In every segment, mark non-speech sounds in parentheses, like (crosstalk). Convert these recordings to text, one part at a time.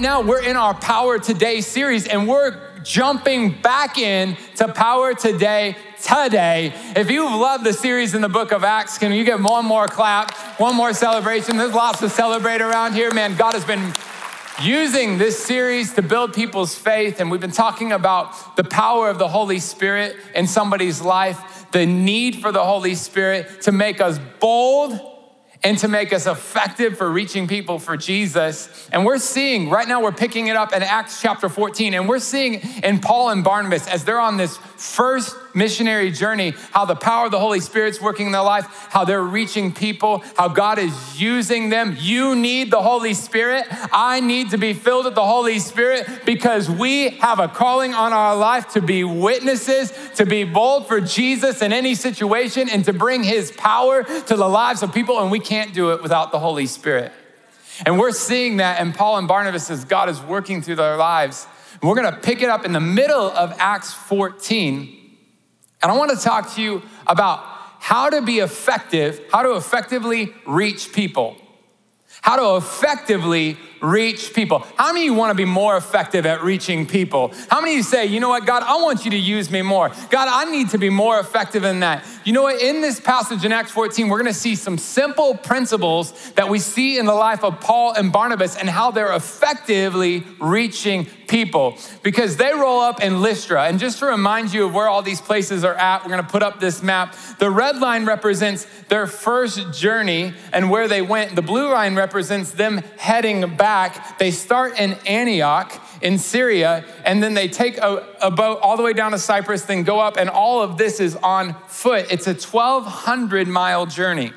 right now we're in our Power Today series and we're jumping back in to Power Today today. If you've loved the series in the book of Acts, can you get one more clap, one more celebration? There's lots to celebrate around here, man. God has been using this series to build people's faith, and we've been talking about the power of the Holy Spirit in somebody's life, the need for the Holy Spirit to make us bold and to make us effective for reaching people for Jesus. And we're seeing, right now, we're picking it up in Acts chapter 14, and we're seeing in Paul and Barnabas as they're on this first missionary journey, how the power of the Holy Spirit's working in their life, how they're reaching people, how God is using them. You need the Holy Spirit. I need to be filled with the Holy Spirit because we have a calling on our life to be witnesses, to be bold for Jesus in any situation, and to bring his power to the lives of people. And we can't do it without the Holy Spirit. And we're seeing that in Paul and Barnabas as God is working through their lives. we're going to pick it up in the middle of Acts 14 and I want to talk to you about how to be effective, how to effectively reach people. How to effectively reach people. How many of you want to be more effective at reaching people? How many of you say, you know what, God, I want you to use me more? God, I need to be more effective in that. You know what, in this passage in Acts 14, we're going to see some simple principles that we see in the life of Paul and Barnabas and how they're effectively reaching people because they roll up in Lystra. And just to remind you of where all these places are at, we're going to put up this map. The red line represents their first journey and where they went. The blue line represents them heading back back, they start in Antioch in Syria, and then they take a, a, boat all the way down to Cyprus, then go up, and all of this is on foot. It's a 1,200 mile journey.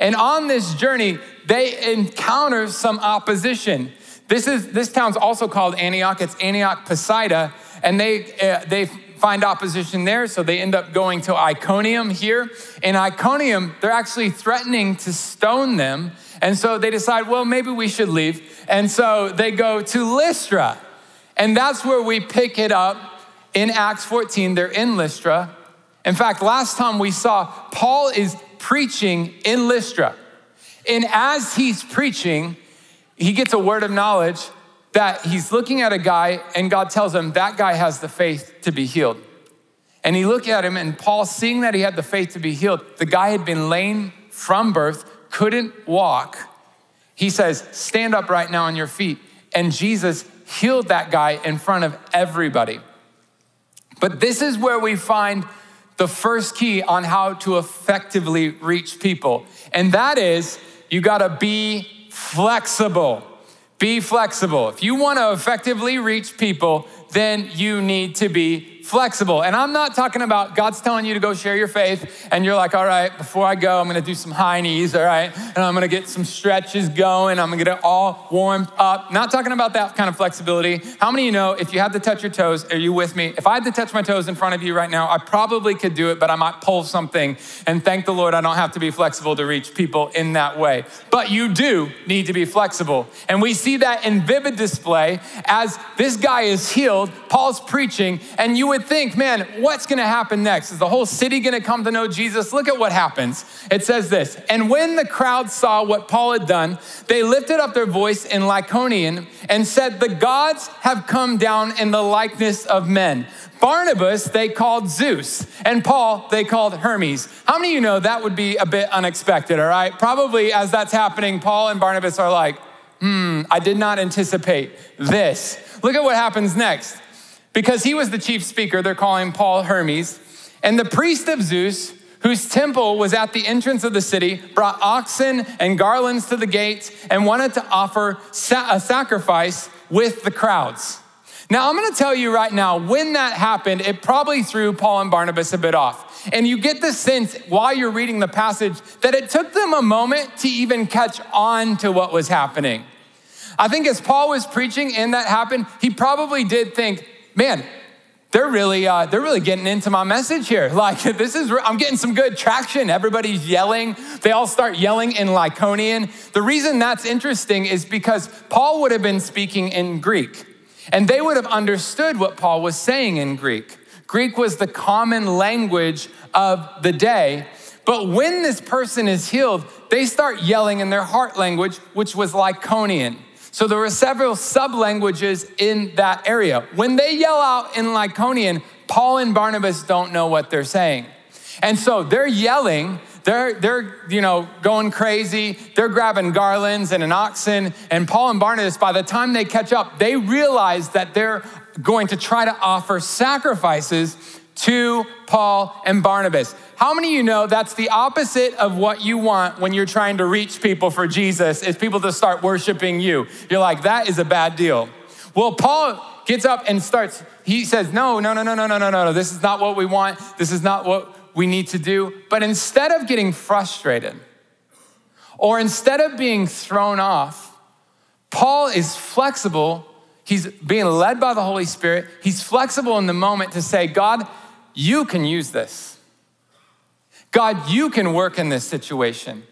And on this journey, they encounter some opposition. This, is, this town's also called Antioch. It's Antioch Pisidia, and they, uh, they find opposition there, so they end up going to Iconium here. In Iconium, they're actually threatening to stone them and so they decide, well, maybe we should leave. And so they go to Lystra. And that's where we pick it up in Acts 14. They're in Lystra. In fact, last time we saw, Paul is preaching in Lystra. And as he's preaching, he gets a word of knowledge that he's looking at a guy, and God tells him that guy has the faith to be healed. And he looked at him, and Paul, seeing that he had the faith to be healed, the guy had been lame from birth, couldn't walk, he says, Stand up right now on your feet. And Jesus healed that guy in front of everybody. But this is where we find the first key on how to effectively reach people. And that is you gotta be flexible. Be flexible. If you wanna effectively reach people, then you need to be flexible. And I'm not talking about God's telling you to go share your faith, and you're like, all right, before I go, I'm gonna do some high knees, all right? And I'm gonna get some stretches going, I'm gonna get it all warmed up. Not talking about that kind of flexibility. How many of you know if you had to touch your toes, are you with me? If I had to touch my toes in front of you right now, I probably could do it, but I might pull something. And thank the Lord, I don't have to be flexible to reach people in that way. But you do need to be flexible. And we see that in vivid display as this guy is healed, Paul's preaching, and you would think, man, what's gonna happen next? Is the whole city gonna come to know Jesus? Look at what happens. It says this And when the crowd saw what Paul had done, they lifted up their voice in Lycaonian and said, The gods have come down in the likeness of men. Barnabas, they called Zeus, and Paul, they called Hermes. How many of you know that would be a bit unexpected, all right? Probably as that's happening, Paul and Barnabas are like, hmm, I did not anticipate this. Look at what happens next. Because he was the chief speaker, they're calling Paul Hermes. And the priest of Zeus, whose temple was at the entrance of the city, brought oxen and garlands to the gate and wanted to offer a sacrifice with the crowds. Now, I'm gonna tell you right now, when that happened, it probably threw Paul and Barnabas a bit off. And you get the sense while you're reading the passage that it took them a moment to even catch on to what was happening. I think as Paul was preaching and that happened, he probably did think, man, they're really uh, they're really getting into my message here. (laughs) Like this is i'm getting some good traction. Everybody's yelling. They all start yelling in lycaonian the reason that's interesting is because paul would have been speaking in greek and they would have understood what paul was saying in greek. Greek was the common language of the day but when this person is healed they start yelling in their heart language which was lycaonian So there were several sub languages in that area. When they yell out in Lycaonian, Paul and Barnabas don't know what they're saying. And so they're yelling, they're, they're you know, going crazy. They're grabbing garlands and an oxen. And Paul and Barnabas, by the time they catch up, they realize that they're going to try to offer sacrifices to Paul and Barnabas. How many of you know that's the opposite of what you want when you're trying to reach people for Jesus is people to start worshiping you. You're like, that is a bad deal. Well, Paul gets up and starts, he says, no, no, no, no, no, no, no, no, this is not what we want. This is not what we need to do. But instead of getting frustrated or instead of being thrown off, Paul is flexible. He's being led by the Holy Spirit. He's flexible in the moment to say, God, you can use this. God, you can work in this situation.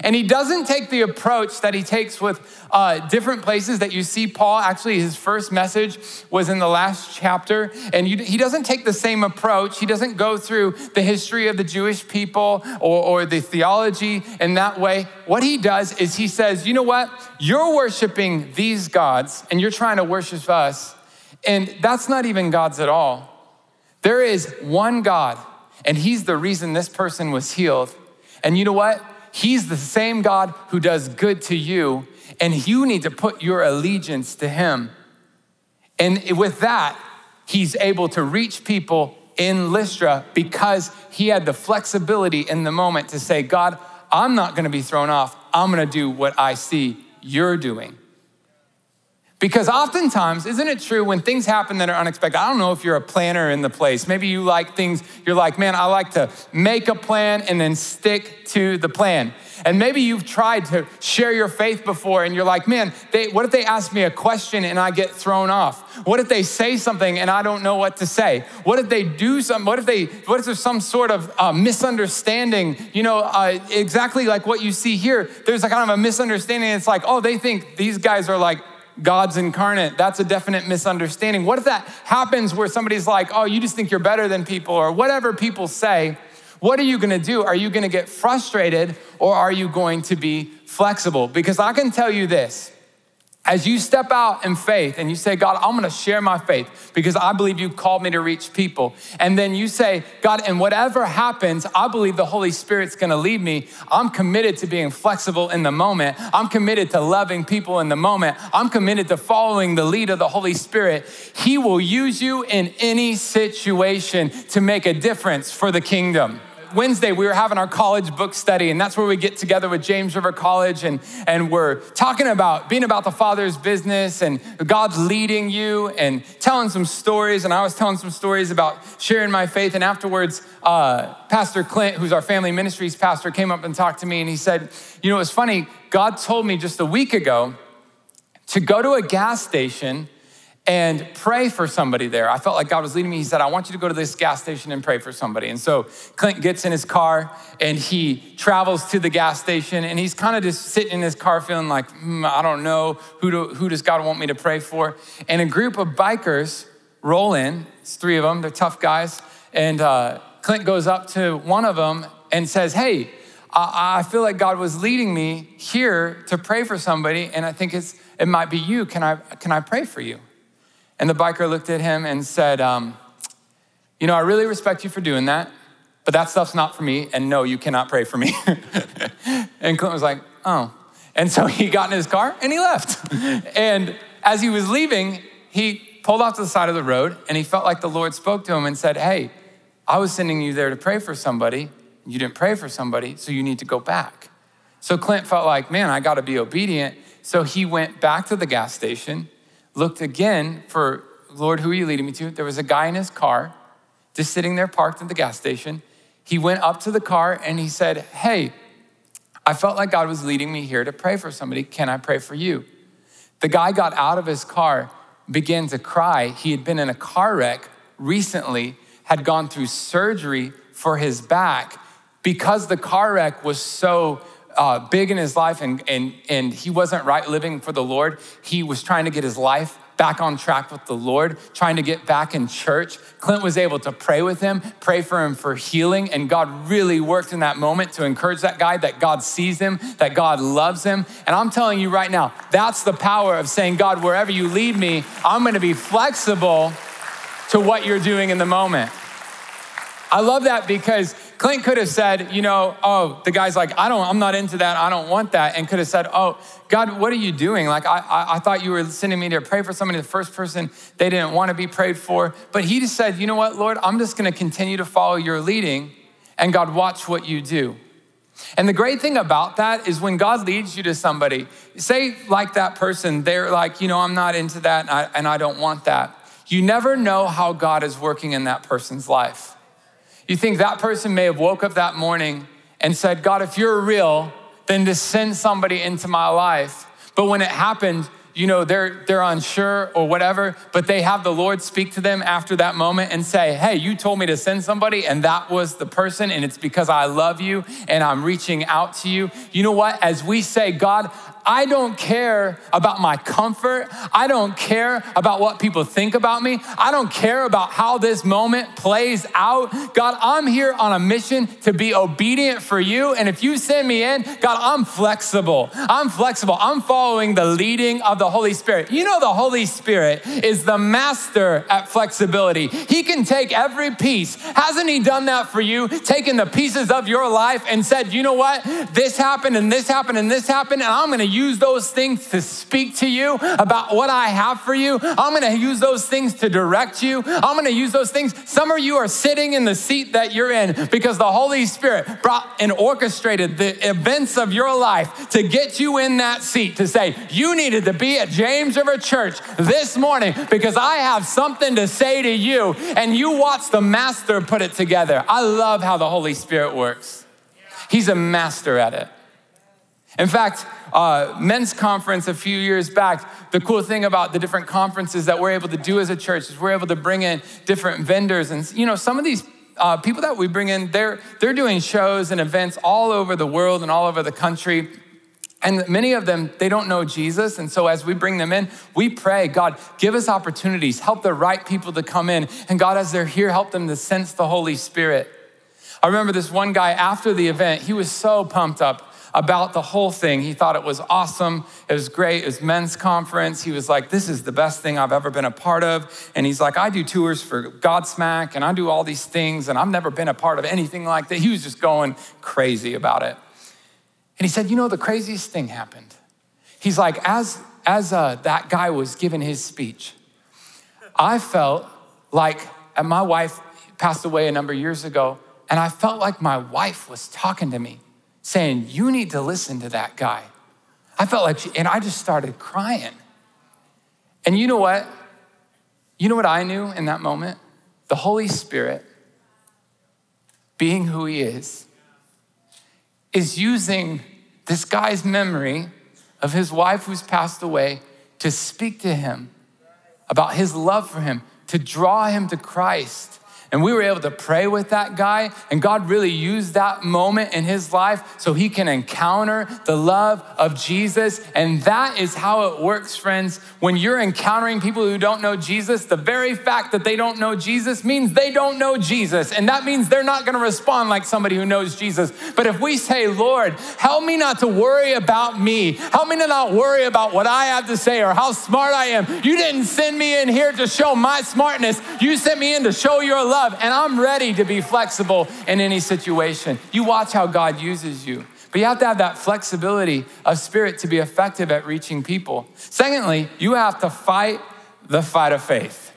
And he doesn't take the approach that he takes with uh, different places that you see Paul. Actually, his first message was in the last chapter. And you, he doesn't take the same approach. He doesn't go through the history of the Jewish people or, or the theology in that way. What he does is he says, you know what? You're worshiping these gods and you're trying to worship us. And that's not even gods at all. There is one God, and he's the reason this person was healed. And you know what? He's the same God who does good to you, and you need to put your allegiance to Him. And with that, He's able to reach people in Lystra because He had the flexibility in the moment to say, God, I'm not gonna be thrown off. I'm gonna do what I see you're doing. Because oftentimes, isn't it true when things happen that are unexpected? I don't know if you're a planner in the place. Maybe you like things, you're like, man, I like to make a plan and then stick to the plan. And maybe you've tried to share your faith before and you're like, man, they, what if they ask me a question and I get thrown off? What if they say something and I don't know what to say? What if they do something? What if they, what if there's some sort of uh, misunderstanding? You know, uh, exactly like what you see here. There's a kind of a misunderstanding. It's like, oh, they think these guys are like, God's incarnate. That's a definite misunderstanding. What if that happens where somebody's like, oh, you just think you're better than people, or whatever people say? What are you gonna do? Are you gonna get frustrated or are you going to be flexible? Because I can tell you this as you step out in faith and you say, God, I'm gonna share my faith because I believe you called me to reach people. And then you say, God, and whatever happens, I believe the Holy Spirit's gonna lead me. I'm committed to being flexible in the moment. I'm committed to loving people in the moment. I'm committed to following the lead of the Holy Spirit. He will use you in any situation to make a difference for the kingdom. Wednesday, we were having our college book study, and that's where we get together with James River College, and, and we're talking about being about the Father's business and God's leading you and telling some stories. And I was telling some stories about sharing my faith. And afterwards, uh, Pastor Clint, who's our family ministries pastor, came up and talked to me, and he said, You know, it's funny, God told me just a week ago to go to a gas station and pray for somebody there. I felt like God was leading me. He said, I want you to go to this gas station and pray for somebody. And so Clint gets in his car and he travels to the gas station and he's kind of just sitting in his car feeling like, mm, I don't know, who, do, who does God want me to pray for? And a group of bikers roll in. It's three of them, they're tough guys. And uh, Clint goes up to one of them and says, Hey, I, I feel like God was leading me here to pray for somebody, and I think it's, it might be you. Can I, can I pray for you? And the biker looked at him and said, um, You know, I really respect you for doing that, but that stuff's not for me. And no, you cannot pray for me. (laughs) and Clint was like, Oh. And so he got in his car and he left. (laughs) and as he was leaving, he pulled off to the side of the road and he felt like the Lord spoke to him and said, Hey, I was sending you there to pray for somebody. You didn't pray for somebody, so you need to go back. So Clint felt like, man, I got to be obedient. So he went back to the gas station looked again for, Lord, who are you leading me to? There was a guy in his car just sitting there parked at the gas station. He went up to the car and he said, Hey, I felt like God was leading me here to pray for somebody. Can I pray for you? The guy got out of his car, began to cry. He had been in a car wreck recently, had gone through surgery for his back. Because the car wreck was so uh, big in his life and, and, and he wasn't right living for the Lord. He was trying to get his life back on track with the Lord, trying to get back in church. Clint was able to pray with him, pray for him for healing, and God really worked in that moment to encourage that guy that God sees him, that God loves him. And I'm telling you right now, that's the power of saying, God, wherever you lead me, I'm gonna be flexible to what you're doing in the moment. I love that because Clint could have said, you know, oh, the guy's like, I don't, I'm not into that. I don't want that. And could have said, oh, God, what are you doing? Like, I, I, I thought you were sending me to pray for somebody, the first person they didn't want to be prayed for. But he just said, you know what, Lord, I'm just going to continue to follow your leading. And God, watch what you do. And the great thing about that is when God leads you to somebody, say, like that person, they're like, you know, I'm not into that and I, and I don't want that. You never know how God is working in that person's life. You think that person may have woke up that morning and said, God, if you're real, then to send somebody into my life. But when it happened, you know, they're, they're unsure or whatever, but they have the Lord speak to them after that moment and say, Hey, you told me to send somebody, and that was the person, and it's because I love you and I'm reaching out to you. You know what? As we say, God, I don't care about my comfort. I don't care about what people think about me. I don't care about how this moment plays out. God, I'm here on a mission to be obedient for you. And if you send me in, God, I'm flexible. I'm flexible. I'm following the leading of the Holy Spirit. You know, the Holy Spirit is the master at flexibility. He can take every piece. Hasn't He done that for you? Taken the pieces of your life and said, you know what? This happened and this happened and this happened, and I'm going to use those things to speak to you about what I have for you. I'm gonna use those things to direct you. I'm gonna use those things. Some of you are sitting in the seat that you're in because the Holy Spirit brought and orchestrated the events of your life to get you in that seat to say, You needed to be at James River Church this morning because I have something to say to you. And you watch the Master put it together. I love how the Holy Spirit works. He's a master at it. In fact, uh, men's conference a few years back, the cool thing about the different conferences that we're able to do as a church is we're able to bring in different vendors. And, you know, some of these uh, people that we bring in, they're, they're doing shows and events all over the world and all over the country. And many of them, they don't know Jesus. And so as we bring them in, we pray, God, give us opportunities, help the right people to come in. And God, as they're here, help them to sense the Holy Spirit. I remember this one guy after the event, he was so pumped up about the whole thing. He thought it was awesome. It was great. It was men's conference. He was like, This is the best thing I've ever been a part of. And he's like, I do tours for Godsmack and I do all these things, and I've never been a part of anything like that. He was just going crazy about it. And he said, You know, the craziest thing happened. He's like, As, as uh, that guy was giving his speech, I felt like, and my wife passed away a number of years ago, and I felt like my wife was talking to me saying, You need to listen to that guy. I felt like, she, and I just started crying. And you know what? You know what I knew in that moment? The Holy Spirit, being who He is, is using this guy's memory of his wife who's passed away to speak to him about his love for him, to draw him to Christ. And we were able to pray with that guy, and God really used that moment in his life so he can encounter the love of Jesus. And that is how it works, friends. When you're encountering people who don't know Jesus, the very fact that they don't know Jesus means they don't know Jesus. And that means they're not gonna respond like somebody who knows Jesus. But if we say, Lord, help me not to worry about me, help me to not worry about what I have to say or how smart I am. You didn't send me in here to show my smartness, you sent me in to show your love love, and I'm ready to be flexible in any situation. You watch how God uses you. But you have to have that flexibility of spirit to be effective at reaching people. Secondly, you have to fight the fight of faith.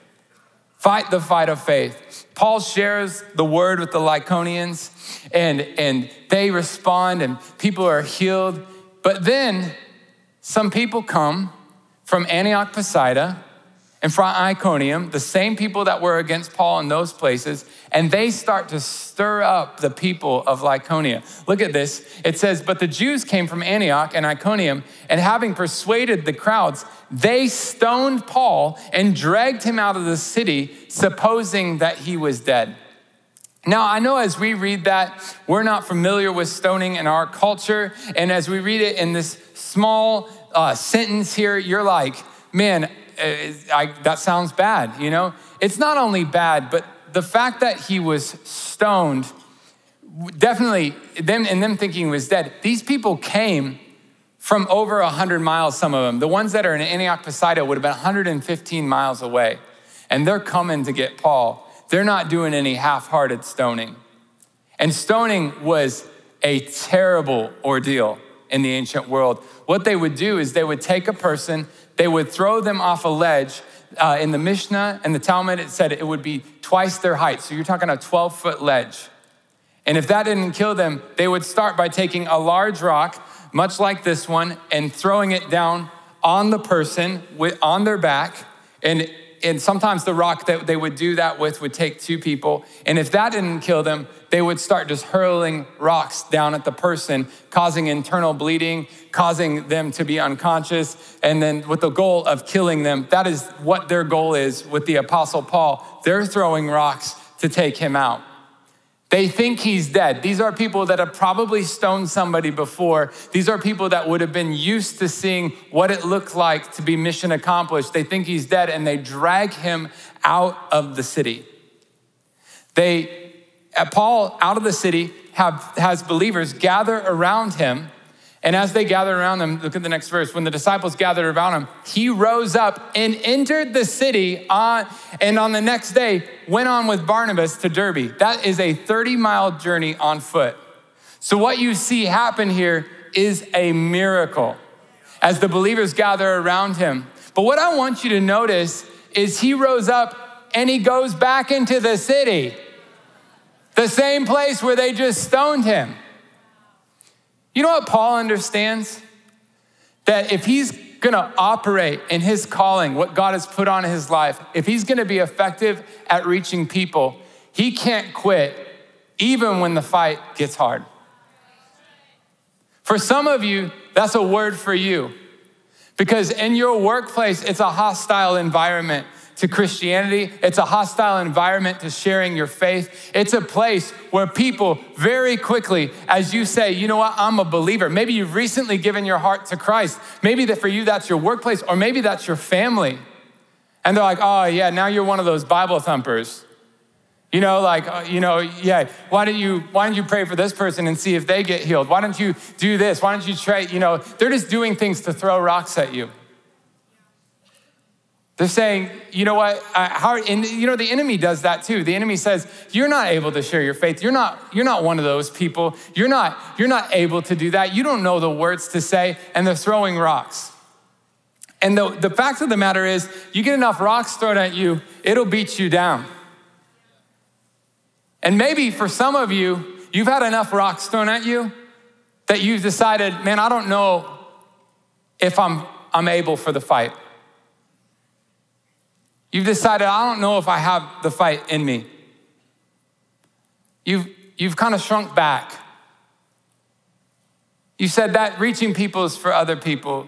Fight the fight of faith. Paul shares the word with the Lycaonians, and, and they respond, and people are healed. But then some people come from Antioch Pisidia and from Iconium, the same people that were against Paul in those places, and they start to stir up the people of Lycaonia. Look at this. It says, But the Jews came from Antioch and Iconium, and having persuaded the crowds, they stoned Paul and dragged him out of the city, supposing that he was dead. Now, I know as we read that, we're not familiar with stoning in our culture. And as we read it in this small uh, sentence here, you're like, man, Uh, I, that sounds bad, you know? It's not only bad, but the fact that he was stoned, definitely, them and them thinking he was dead, these people came from over 100 miles, some of them. The ones that are in Antioch Pisidia would have been 115 miles away. And they're coming to get Paul. They're not doing any half hearted stoning. And stoning was a terrible ordeal in the ancient world. What they would do is they would take a person, they would throw them off a ledge. Uh, in the Mishnah and the Talmud, it said it would be twice their height. So you're talking a 12 foot ledge. And if that didn't kill them, they would start by taking a large rock, much like this one, and throwing it down on the person with, on their back. And, and sometimes the rock that they would do that with would take two people. And if that didn't kill them, they would start just hurling rocks down at the person, causing internal bleeding, causing them to be unconscious, and then with the goal of killing them. That is what their goal is with the Apostle Paul. They're throwing rocks to take him out. They think he's dead. These are people that have probably stoned somebody before. These are people that would have been used to seeing what it looked like to be mission accomplished. They think he's dead and they drag him out of the city. They uh, Paul, out of the city, have, has believers gather around him. And as they gather around him, look at the next verse. When the disciples gathered around him, he rose up and entered the city on, and on the next day went on with Barnabas to Derbe. That is a 30 mile journey on foot. So, what you see happen here is a miracle as the believers gather around him. But what I want you to notice is he rose up and he goes back into the city. The same place where they just stoned him. You know what Paul understands? That if he's gonna operate in his calling, what God has put on his life, if he's gonna be effective at reaching people, he can't quit even when the fight gets hard. For some of you, that's a word for you. Because in your workplace, it's a hostile environment to Christianity. It's a hostile environment to sharing your faith. It's a place where people very quickly, as you say, you know what, I'm a believer. Maybe you've recently given your heart to Christ. Maybe that for you, that's your workplace, or maybe that's your family. And they're like, oh, yeah, now you're one of those Bible thumpers. You know, like, uh, you know, yeah, why don't you, why don't you pray for this person and see if they get healed? Why don't you do this? Why don't you try, you know, they're just doing things to throw rocks at you. They're saying, you know what? how, and you know, the enemy does that too. The enemy says, you're not able to share your faith. You're not, you're not one of those people. You're not, you're not able to do that. You don't know the words to say, and they're throwing rocks. And the, the fact of the matter is, you get enough rocks thrown at you, it'll beat you down. And maybe for some of you, you've had enough rocks thrown at you that you've decided, man, I don't know if I'm, I'm able for the fight. You've decided, I don't know if I have the fight in me. You've, you've kind of shrunk back. You said that reaching people is for other people.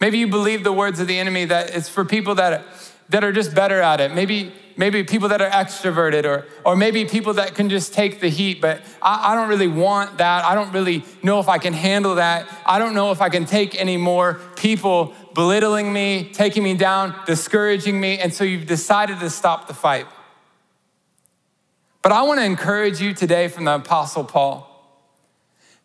Maybe you believe the words of the enemy that it's for people that, that are just better at it. Maybe, maybe people that are extroverted, or, or maybe people that can just take the heat, but I, I don't really want that. I don't really know if I can handle that. I don't know if I can take any more people belittling me, taking me down, discouraging me, and so you've decided to stop the fight. But I want to encourage you today from the Apostle Paul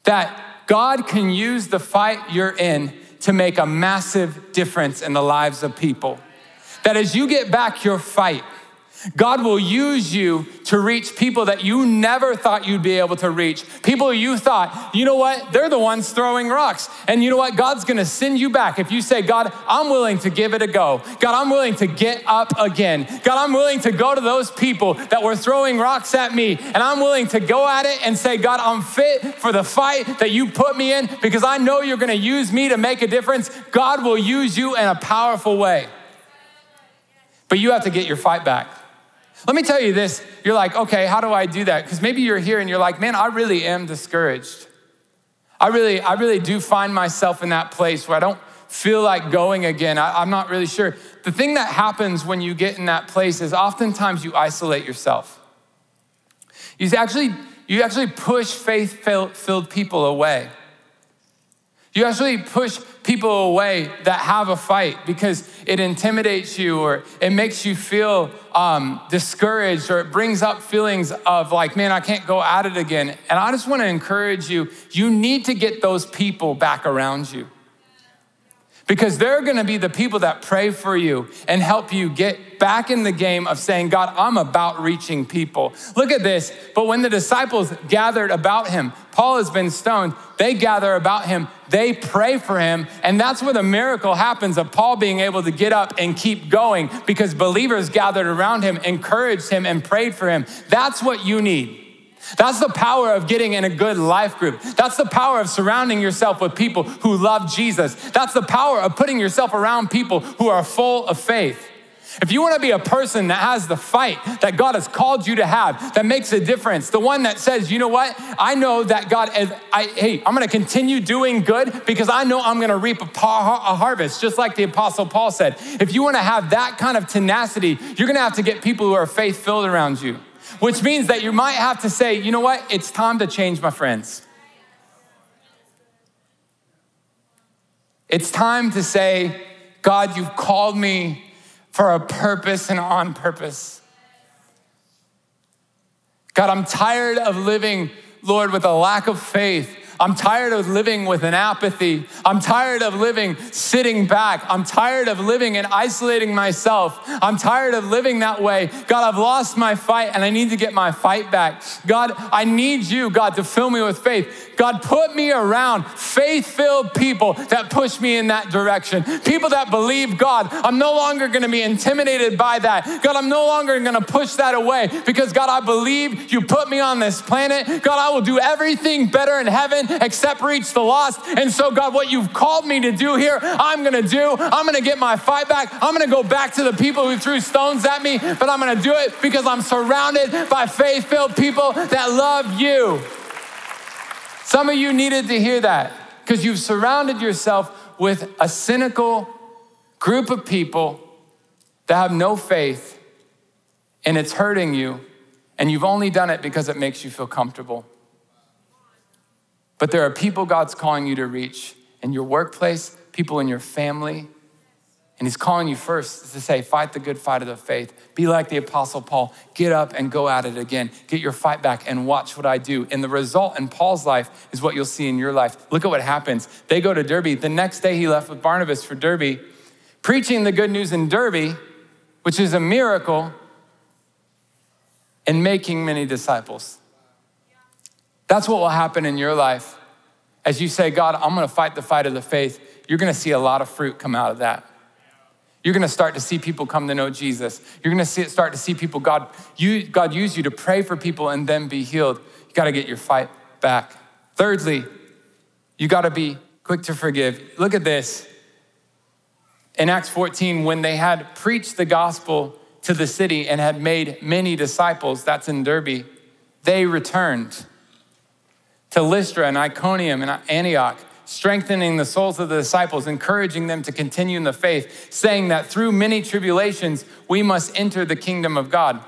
that God can use the fight you're in to make a massive difference in the lives of people. That as you get back your fight, God will use you to reach people that you never thought you'd be able to reach. People you thought, you know what, they're the ones throwing rocks. And you know what, God's gonna send you back. If you say, God, I'm willing to give it a go. God, I'm willing to get up again. God, I'm willing to go to those people that were throwing rocks at me. And I'm willing to go at it and say, God, I'm fit for the fight that you put me in because I know you're gonna use me to make a difference. God will use you in a powerful way. But you have to get your fight back. Let me tell you this. You're like, okay, how do I do that? Because maybe you're here and you're like, man, I really am discouraged. I really, I really do find myself in that place where I don't feel like going again. I, I'm not really sure. The thing that happens when you get in that place is oftentimes you isolate yourself. You actually, you actually push faith filled people away. You actually push people away that have a fight because it intimidates you or it makes you feel um, discouraged or it brings up feelings of like, man, I can't go at it again. And I just want to encourage you you need to get those people back around you because they're gonna be the people that pray for you and help you get back in the game of saying, God, I'm about reaching people. Look at this. But when the disciples gathered about him, Paul has been stoned, they gather about him, they pray for him, and that's where the miracle happens of Paul being able to get up and keep going because believers gathered around him, encouraged him, and prayed for him. That's what you need. That's the power of getting in a good life group. That's the power of surrounding yourself with people who love Jesus. That's the power of putting yourself around people who are full of faith. If you want to be a person that has the fight that God has called you to have, that makes a difference, the one that says, you know what, I know that God is, I, hey, I'm going to continue doing good because I know I'm going to reap a, harvest, just like the Apostle Paul said. If you want to have that kind of tenacity, you're going to have to get people who are faith filled around you which means that you might have to say, you know what? It's time to change my friends. It's time to say, God, you've called me for a purpose and on purpose. God, I'm tired of living, Lord, with a lack of faith I'm tired of living with an apathy. I'm tired of living sitting back. I'm tired of living and isolating myself. I'm tired of living that way. God, I've lost my fight and I need to get my fight back. God, I need you, God, to fill me with faith. God, put me around faith filled people that push me in that direction. People that believe, God, I'm no longer going to be intimidated by that. God, I'm no longer going to push that away because, God, I believe you put me on this planet. God, I will do everything better in heaven except reach the lost. And so, God, what you've called me to do here, I'm gonna do. I'm gonna get my fight back. I'm gonna go back to the people who threw stones at me, but I'm gonna do it because I'm surrounded by faith filled people that love you. Some of you needed to hear that because you've surrounded yourself with a cynical group of people that have no faith and it's hurting you, and you've only done it because it makes you feel comfortable. But there are people God's calling you to reach in your workplace, people in your family. And he's calling you first to say, fight the good fight of the faith. Be like the Apostle Paul. Get up and go at it again. Get your fight back and watch what I do. And the result in Paul's life is what you'll see in your life. Look at what happens. They go to Derbe. The next day, he left with Barnabas for Derbe, preaching the good news in Derbe, which is a miracle, and making many disciples. That's what will happen in your life. As you say, God, I'm gonna fight the fight of the faith, you're gonna see a lot of fruit come out of that. You're gonna start to see people come to know Jesus. You're gonna see, start to see people, God, you, God use you to pray for people and then be healed. You gotta get your fight back. Thirdly, you gotta be quick to forgive. Look at this. In Acts 14, when they had preached the gospel to the city and had made many disciples, that's in Derbe, they returned to Lystra and Iconium and Antioch, strengthening the souls of the disciples, encouraging them to continue in the faith, saying that through many tribulations we must enter the kingdom of God.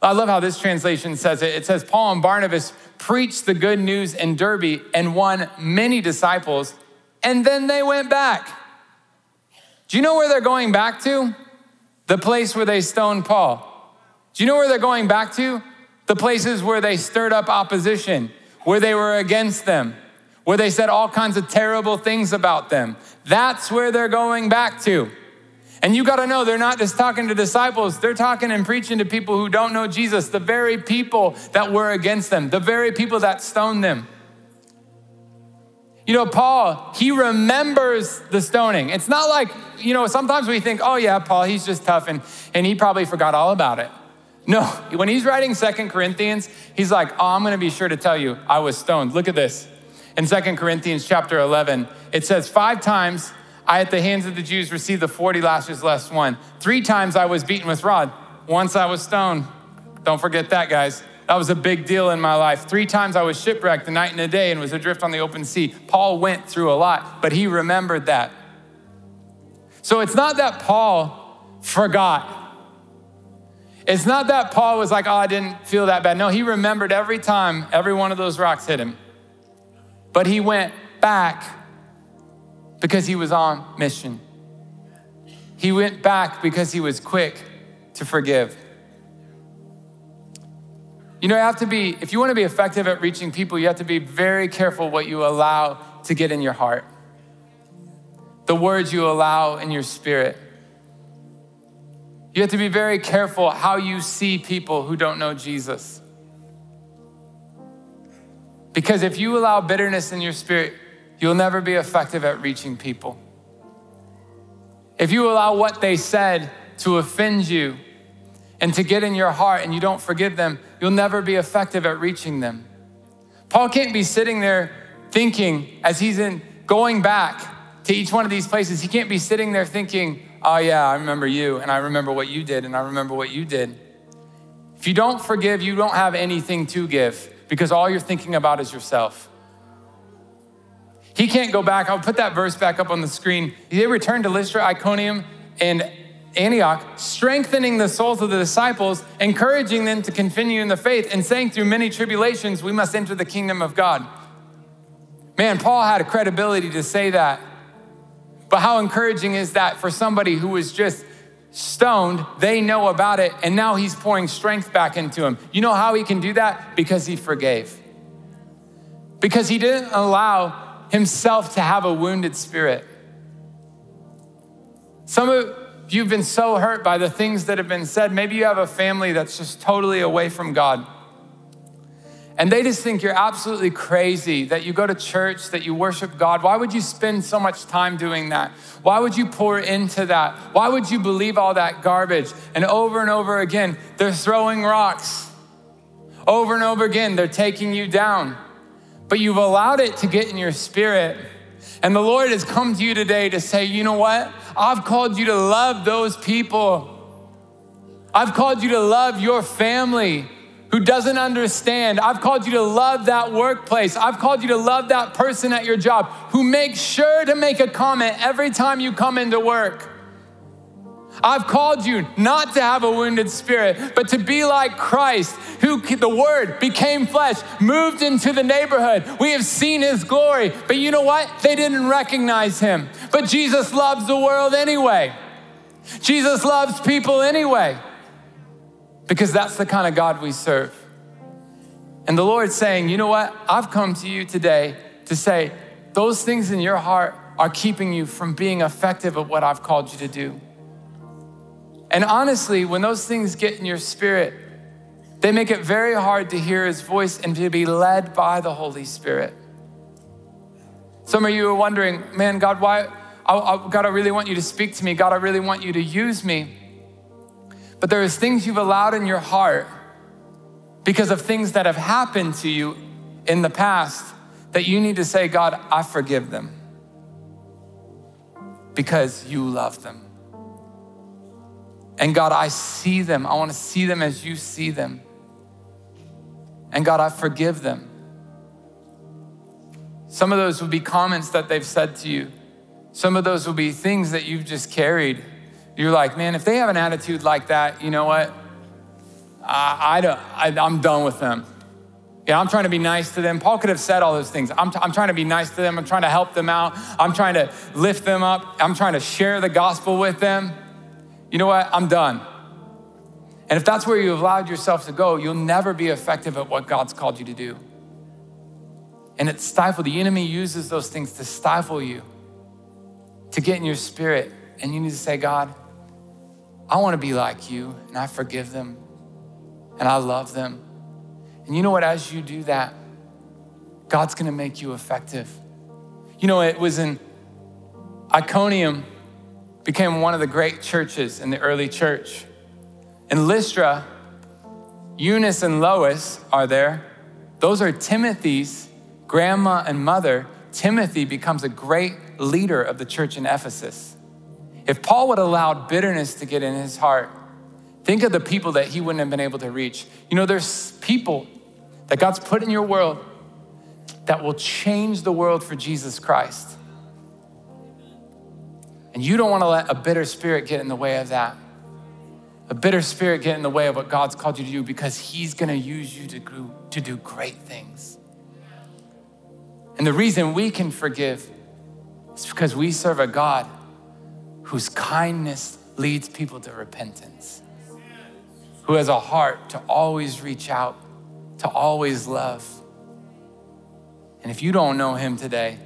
I love how this translation says it. It says, Paul and Barnabas preached the good news in Derbe and won many disciples, and then they went back. Do you know where they're going back to? The place where they stoned Paul. Do you know where they're going back to? The places where they stirred up opposition where they were against them, where they said all kinds of terrible things about them. That's where they're going back to. And you got to know they're not just talking to disciples, they're talking and preaching to people who don't know Jesus, the very people that were against them, the very people that stoned them. You know, Paul, he remembers the stoning. It's not like, you know, sometimes we think, oh, yeah, Paul, he's just tough and, and he probably forgot all about it. No, (laughs) when he's writing Second Corinthians, he's like, oh, I'm gonna be sure to tell you, I was stoned. Look at this. In Second Corinthians chapter 11, it says, Five times I at the hands of the Jews received the 40 lashes less one. Three times I was beaten with rod. Once I was stoned. Don't forget that, guys. That was a big deal in my life. Three times I was shipwrecked the night and the day and was adrift on the open sea. Paul went through a lot, but he remembered that. So it's not that Paul forgot. It's not that Paul was like, oh, I didn't feel that bad. No, he remembered every time every one of those rocks hit him. But he went back because he was on mission. He went back because he was quick to forgive. You know, you have to be, if you want to be effective at reaching people, you have to be very careful what you allow to get in your heart, the words you allow in your spirit. You have to be very careful how you see people who don't know Jesus. Because if you allow bitterness in your spirit, you'll never be effective at reaching people. If you allow what they said to offend you and to get in your heart and you don't forgive them, you'll never be effective at reaching them. Paul can't be sitting there thinking as he's in going back to each one of these places, he can't be sitting there thinking, oh yeah, I remember you and I remember what you did and I remember what you did. If you don't forgive, you don't have anything to give because all you're thinking about is yourself. He can't go back. I'll put that verse back up on the screen. They returned to Lystra, Iconium, and Antioch, strengthening the souls of the disciples, encouraging them to continue in the faith, and saying through many tribulations, we must enter the kingdom of God. Man, Paul had a credibility to say that. But how encouraging is that for somebody who was just stoned? They know about it, and now he's pouring strength back into him. You know how he can do that? Because he forgave. Because he didn't allow himself to have a wounded spirit. Some of you've been so hurt by the things that have been said. Maybe you have a family that's just totally away from God. And they just think you're absolutely crazy that you go to church, that you worship God. Why would you spend so much time doing that? Why would you pour into that? Why would you believe all that garbage? And over and over again, they're throwing rocks. Over and over again, they're taking you down but you've allowed it to get in your spirit. And the Lord has come to you today to say, you know what? I've called you to love those people. I've called you to love your family who doesn't understand. I've called you to love that workplace. I've called you to love that person at your job who makes sure to make a comment every time you come into work. I've called you not to have a wounded spirit, but to be like Christ, who the Word became flesh, moved into the neighborhood. We have seen His glory. But you know what? They didn't recognize Him. But Jesus loves the world anyway. Jesus loves people anyway, because that's the kind of God we serve. And the Lord's saying, you know what? I've come to you today to say, those things in your heart are keeping you from being effective at what I've called you to do. And honestly, when those things get in your spirit, they make it very hard to hear his voice and to be led by the Holy Spirit. Some of you are wondering, man, God, why? I, I, God, I really want you to speak to me. God, I really want you to use me. But there's things you've allowed in your heart because of things that have happened to you in the past that you need to say, God, I forgive them because you love them. And God, I see them. I want to see them as you see them. And God, I forgive them. Some of those will be comments that they've said to you. Some of those will be things that you've just carried. You're like, man, if they have an attitude like that, you know what? I, I don't, I, I'm done with them. Yeah, I'm trying to be nice to them. Paul could have said all those things. I'm, t- I'm trying to be nice to them. I'm trying to help them out. I'm trying to lift them up. I'm trying to share the gospel with them you know what? I'm done. And if that's where you've allowed yourself to go, you'll never be effective at what God's called you to do. And it's stifled. The enemy uses those things to stifle you, to get in your spirit. And you need to say, God, I want to be like you, and I forgive them, and I love them. And you know what? As you do that, God's going to make you effective. You know, it was in Iconium became one of the great churches in the early church. In Lystra, Eunice and Lois are there. Those are Timothy's grandma and mother. Timothy becomes a great leader of the church in Ephesus. If Paul would have allowed bitterness to get in his heart, think of the people that he wouldn't have been able to reach. You know, there's people that God's put in your world that will change the world for Jesus Christ. And you don't want to let a bitter spirit get in the way of that. A bitter spirit get in the way of what God's called you to do because He's going to use you to do, to do great things. And the reason we can forgive is because we serve a God whose kindness leads people to repentance, who has a heart to always reach out, to always love. And if you don't know him today,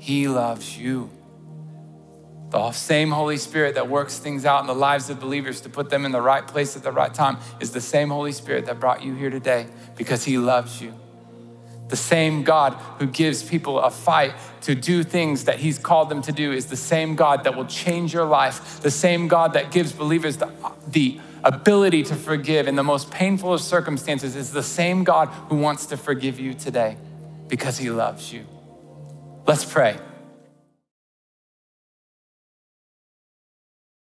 he loves you. The same Holy Spirit that works things out in the lives of believers to put them in the right place at the right time is the same Holy Spirit that brought you here today because He loves you. The same God who gives people a fight to do things that He's called them to do is the same God that will change your life. The same God that gives believers the, the ability to forgive in the most painful of circumstances is the same God who wants to forgive you today because He loves you. Let's pray.